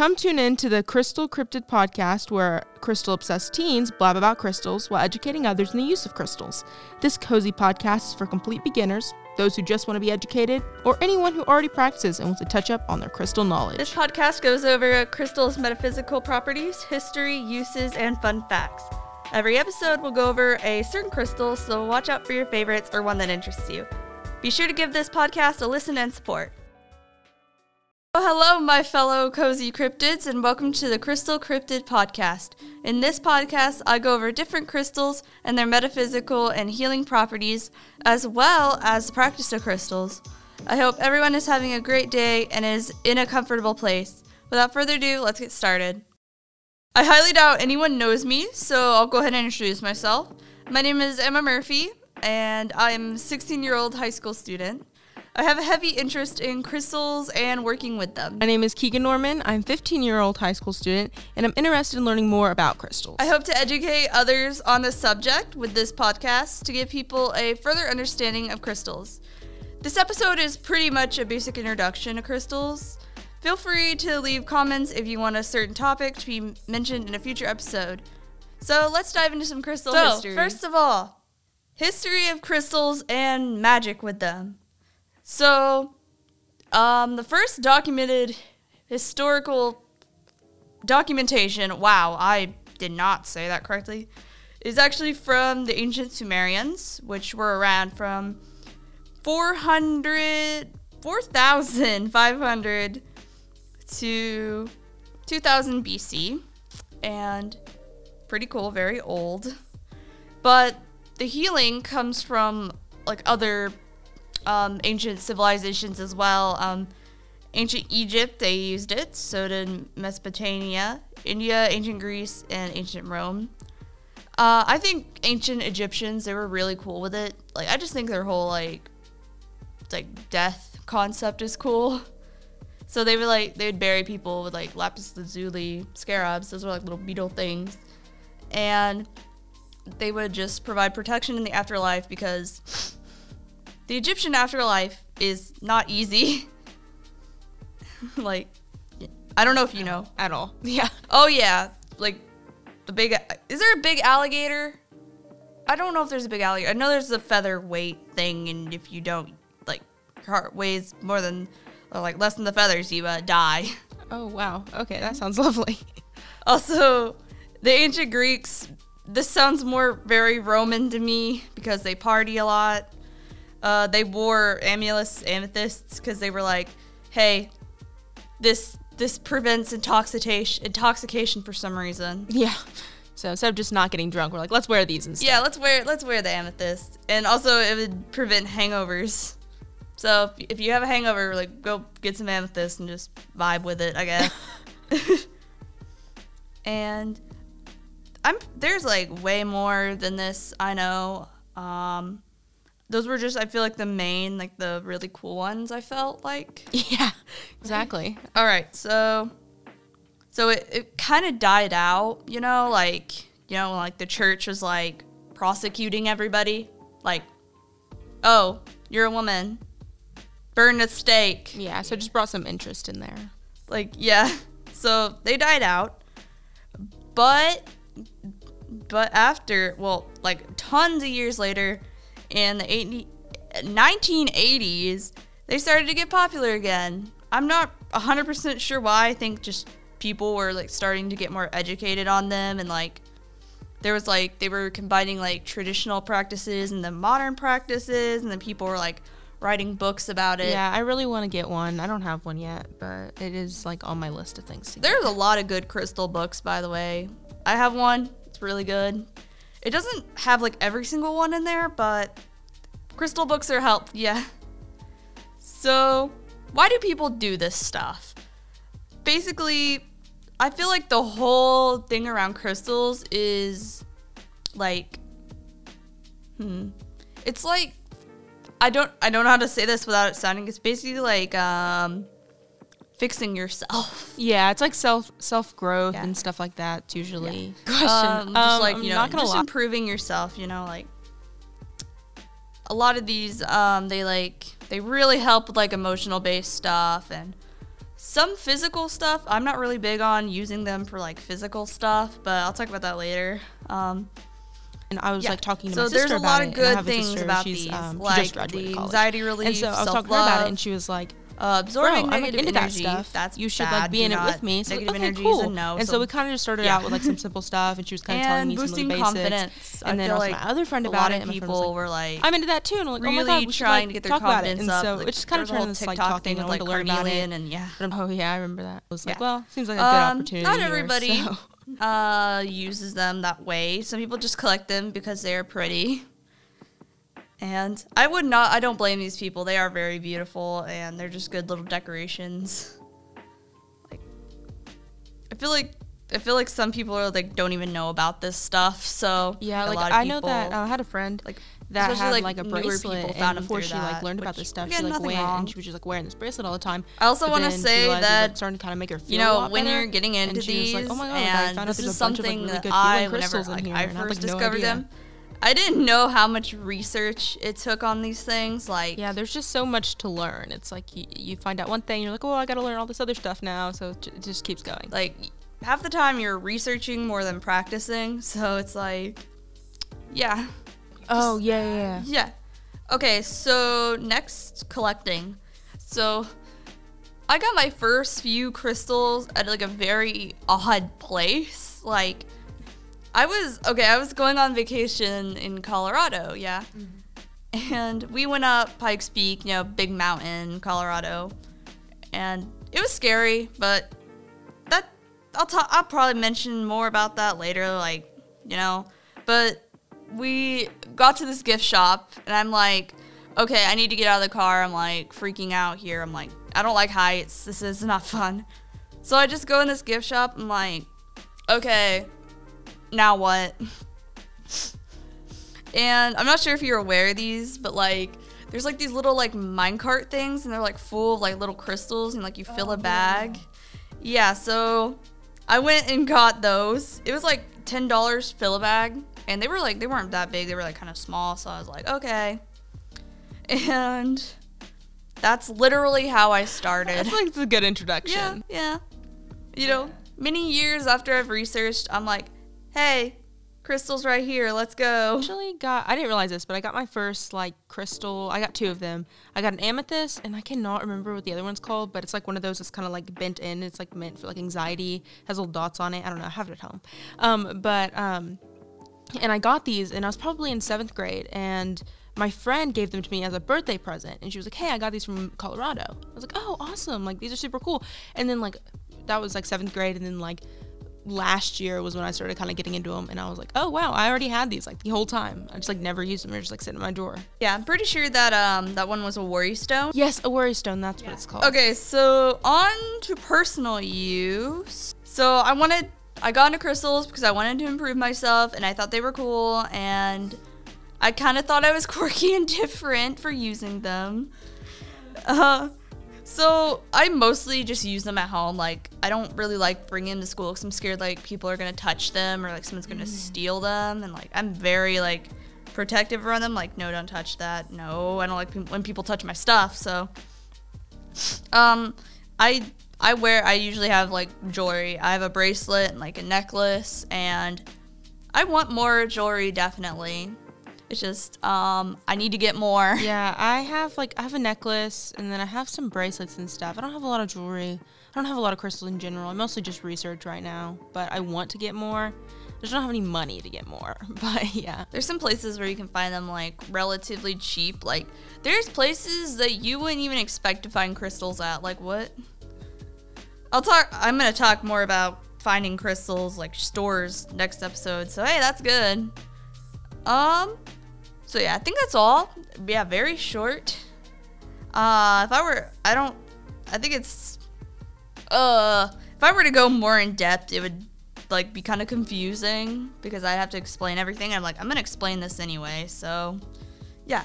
Come tune in to the Crystal Cryptid podcast where crystal obsessed teens blab about crystals while educating others in the use of crystals. This cozy podcast is for complete beginners, those who just want to be educated, or anyone who already practices and wants to touch up on their crystal knowledge. This podcast goes over crystals' metaphysical properties, history, uses, and fun facts. Every episode will go over a certain crystal, so watch out for your favorites or one that interests you. Be sure to give this podcast a listen and support. Oh, hello, my fellow cozy cryptids, and welcome to the Crystal Cryptid Podcast. In this podcast, I go over different crystals and their metaphysical and healing properties, as well as the practice of crystals. I hope everyone is having a great day and is in a comfortable place. Without further ado, let's get started. I highly doubt anyone knows me, so I'll go ahead and introduce myself. My name is Emma Murphy, and I'm a 16 year old high school student. I have a heavy interest in crystals and working with them. My name is Keegan Norman. I'm a 15 year old high school student, and I'm interested in learning more about crystals. I hope to educate others on this subject with this podcast to give people a further understanding of crystals. This episode is pretty much a basic introduction to crystals. Feel free to leave comments if you want a certain topic to be mentioned in a future episode. So let's dive into some crystal So, history. First of all, history of crystals and magic with them. So, um, the first documented historical documentation, wow, I did not say that correctly, is actually from the ancient Sumerians, which were around from 400, 4,500 to 2000 BC. And pretty cool, very old. But the healing comes from like other um, ancient civilizations as well. Um, ancient Egypt, they used it. So did Mesopotamia, India, ancient Greece, and ancient Rome. Uh, I think ancient Egyptians, they were really cool with it. Like, I just think their whole like, like death concept is cool. So they would like they would bury people with like lapis lazuli scarabs. Those were like little beetle things, and they would just provide protection in the afterlife because the Egyptian afterlife is not easy. like, I don't know if you know. at all. Yeah. Oh yeah, like the big. Is there a big alligator? I don't know if there's a big alligator. I know there's a featherweight thing, and if you don't like, your heart weighs more than or like less than the feathers, you uh, die. Oh, wow. Okay, that sounds lovely. Also, the ancient Greeks. This sounds more very Roman to me because they party a lot. Uh, they wore amulets, amethysts, because they were like, "Hey, this this prevents intoxication intoxication for some reason." Yeah. So instead of just not getting drunk, we're like, let's wear these instead. Yeah, let's wear let's wear the amethyst, and also it would prevent hangovers. So if, if you have a hangover, like go get some amethyst and just vibe with it, I guess. and I'm there's like way more than this. I know. Um, those were just I feel like the main like the really cool ones. I felt like. Yeah, exactly. All right, so so it, it kind of died out, you know, like you know, like the church was like prosecuting everybody, like, oh, you're a woman, burn at stake, Yeah, so it just brought some interest in there. like yeah. So they died out, but but after well, like tons of years later, in the 80, 1980s, they started to get popular again. I'm not 100% sure why. I think just people were like starting to get more educated on them and like there was like they were combining like traditional practices and the modern practices and then people were like writing books about it. Yeah, I really want to get one. I don't have one yet, but it is like on my list of things to get. There's a lot of good crystal books, by the way. I have one. It's really good. It doesn't have like every single one in there, but crystal books are help. Yeah. So, why do people do this stuff? Basically, I feel like the whole thing around crystals is like hmm. It's like I don't I don't know how to say this without it sounding it's basically like um fixing yourself. Yeah, it's like self self growth Yeah. and stuff like that. It's usually Um, just like I'm you know, gonna just lie. improving yourself. You know, like a lot of these, um, they like they really help with like emotional based stuff and some physical stuff. I'm not really big on using them for like physical stuff, but I'll talk about that later. Um, and I was Yeah. like talking to So my sister about it, of and good I have a things sister, about she's, these, um, like the anxiety relief, and so I was talking about it, and she was like, uh, absorbing Bro, I'm like negative into that energy. stuff. That's you should bad. like be Do in it with me. So negative okay, energy cool. is a no. and so, we kind of just started yeah. out with like some simple stuff, and she was kind of telling me some of the basics. confidence. And I then also like my other friend about it, and people like, were like, I'm into that too, and I'm like, oh my really god, we should, trying like, to get their talk about it. confidence And so like, it just kind of turned whole into this like thing I wanted like to learn about it. And yeah. Oh yeah, I remember that. I was like, well, seems like a good Um, opportunity. not everybody uh, uses them that way. Some people just collect them because they are pretty. And I would not, I don't blame these people. They are very beautiful and they're just good little decorations. Like, I feel like, I feel like some people are like don't even know about this stuff. So Yeah, like I know that uh, I had a friend like, that had like, like, a bracelet, and before she like learned about this stuff, again, she like went wrong. and she was just like wearing this bracelet all the time. I also want to say realized it was, that like, starting to kind of make her feel you know when better. you're getting into and she these, was like, oh my god, like, I and found out this is a bunch of like something really that I, healing whenever crystals in like here, I and first no discovered idea. them, I didn't know how much research it took on these things. Like, Yeah, there's just so much to learn. It's like you, you find out one thing, you're like, oh, I got to learn all this other stuff now. So it j- it just keeps going. like half the time you're researching more than practicing. So it's like, yeah, oh yeah, yeah, yeah. yeah. Okay, so next collecting. So I got my first few crystals at like a very odd place. Like I was okay, I was going on vacation in Colorado, yeah. Mm-hmm. And we went up Pikes Peak, you know, big mountain, Colorado. And it was scary, but that I'll talk I'll probably mention more about that later like, you know. But we got to this gift shop and I'm like, okay, I need to get out of the car. I'm like freaking out here. I'm like, I don't like heights. This is not fun. So I just go in this gift shop. I'm like, okay, now what? and I'm not sure if you're aware of these, but like, there's like these little like minecart things and they're like full of like little crystals and like you fill a oh. bag. Yeah, so I went and got those. It was like ten dollars fill a bag, and they were like they weren't that big. They were like kind of small. So I was like, okay. And that's literally how I started. feel like it's a good introduction. Yeah, yeah. You know, many years after I've researched, I'm like, hey, crystals right here. Let's go. actually got I didn't realize this, but I got my first like crystal. I got two of them. I got an amethyst and I cannot remember what the other one's called, but it's like one of those that's kind of like bent in. It's like meant for like anxiety, has little dots on it. I don't know, I have it at home. Um, but um and I got these and I was probably in 7th grade and my friend gave them to me as a birthday present and she was like, "Hey, I got these from Colorado." I was like, "Oh, awesome. Like these are super cool." And then like that was like 7th grade and then like last year was when I started kind of getting into them, and I was like, oh wow, I already had these like the whole time. I just like never used them; they're just like sitting in my drawer. Yeah, I'm pretty sure that um that one was a worry stone. Yes, a worry stone. That's what it's called. Okay, so on to personal use. So I wanted, I got into crystals because I wanted to improve myself and I thought they were cool and I kind of thought I was quirky and different for using them. Uh, so I mostly just use them at home. Like I don't really like bringing them to school because I'm scared like people are gonna touch them or like someone's gonna steal them and like I'm very like protective around them. Like no, don't touch that. No, I don't like pe- when people touch my stuff. So um, I I wear I usually have like jewelry. I have a bracelet and like a necklace, and I want more jewelry definitely. It's just um I need to get more. Yeah, I have like I have a necklace, and then I have some bracelets and stuff. I don't have a lot of jewelry. I don't have a lot of crystals in general. I mostly just research right now, but I want to get more. I just don't have any money to get more. But yeah. There's some places where you can find them like relatively cheap. Like there's places that you wouldn't even expect to find crystals at. Like what? I'll talk I'm going to talk more about finding crystals like stores next episode. So hey, that's good. Um so yeah, I think that's all. Yeah, very short. Uh if I were I don't I think it's uh if I were to go more in depth, it would like be kind of confusing because I have to explain everything. I'm like, I'm gonna explain this anyway. So, yeah.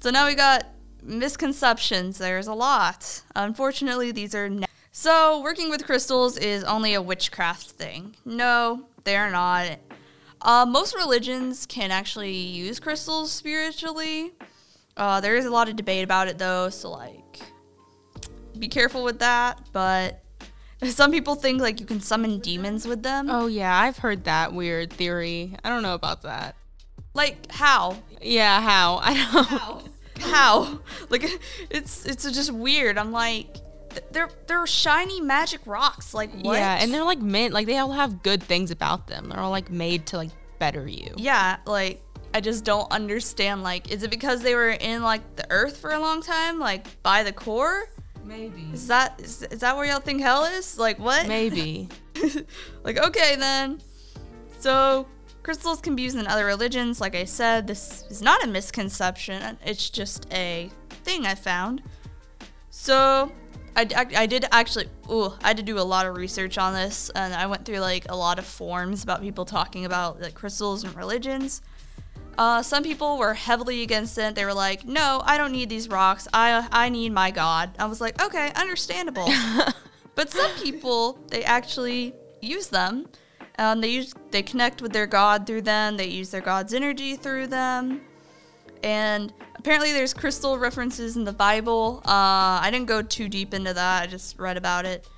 So now we got misconceptions. There's a lot. Unfortunately, these are. Ne- so working with crystals is only a witchcraft thing. No, they are not. Uh, most religions can actually use crystals spiritually. Uh, there is a lot of debate about it though. So like, be careful with that. But some people think like you can summon demons with them. Oh yeah, I've heard that weird theory. I don't know about that. Like how? Yeah, how? I don't. How? How? Like it's it's just weird. I'm like they're they're shiny magic rocks. Like what? Yeah, and they're like mint. like they all have good things about them. They're all like made to like better you. yeah, like I just don't understand. Like, is it because they were in like the earth for a long time, like by the core? Maybe. Is that is, is that where y'all think hell is? Like what? Maybe. like okay then. So crystals can be used in other religions. Like I said, this is not a misconception. It's just a thing I found. So I, I, I did actually. Ooh, I had to do a lot of research on this, and I went through like a lot of forums about people talking about like crystals and religions. Uh, some people were heavily against it. They were like, "No, I don't need these rocks. I I need my God." I was like, "Okay, understandable." but some people they actually use them. Um, they use they connect with their God through them. They use their God's energy through them. And apparently, there's crystal references in the Bible. Uh, I didn't go too deep into that. I just read about it,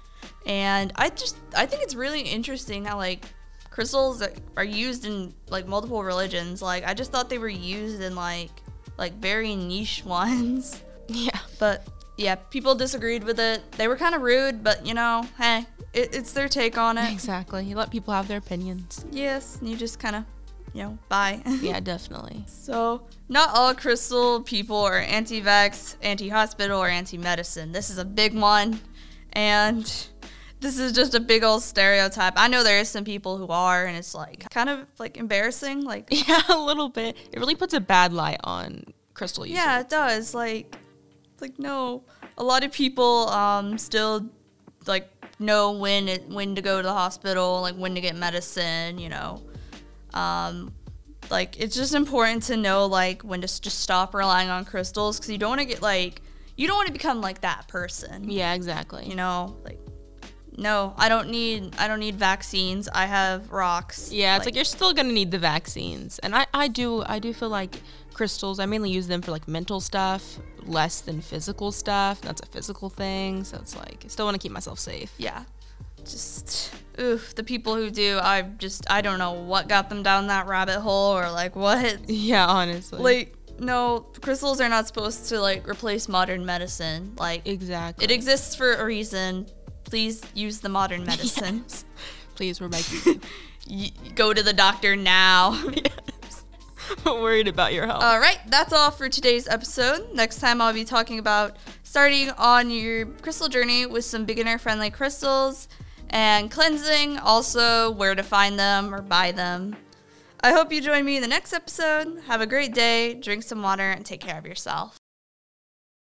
and I just I think it's really interesting how like crystals are- used in like multiple religions. Like I just thought they were used in like like very niche ones. yeah. But yeah, people disagreed with it. They were kind of rude, but you know, hey, it, it's their take on it. Exactly. You let people have their opinions. yes, and you just kind of, you know, bye. Yeah, definitely. So, not all crystal people are anti vax, anti hospital, or anti medicine. This is a big one. And this is just a big old stereotype. I know there is some people who are, and it's like kind of like embarrassing. Like, Yeah, a little bit. It really puts a bad light on crystal users. yeah, it does. Like, like no. A lot of people um, still like know when it when to go to the hospital, like when to get medicine. You know, um, like it's just important to know like when to s- just stop relying on crystals because you don't want to get like you don't want to become like that person. Yeah, exactly. You know, like no, I don't need I don't need vaccines. I have rocks. Yeah, it's like, you're still gonna need the vaccines, and I, I do I do feel like crystals. I mainly use them for like mental stuff, less than physical stuff. That's a physical thing, so it's like I still want to keep myself safe. yeah just oof the people who do i just i don't know what got them down that rabbit hole or like what Yeah, honestly. like no crystals are not supposed to like replace modern medicine like exactly. it exists for a reason please use the modern medicine Yes. Please, we're y- go to the doctor now yes. I'm worried about your health. all right that's all for today's episode next time i'll be talking about starting on your crystal journey with some beginner friendly crystals and cleansing also where to find them or buy them I hope you join me in the next episode. Have a great day, drink some water, and take care of yourself.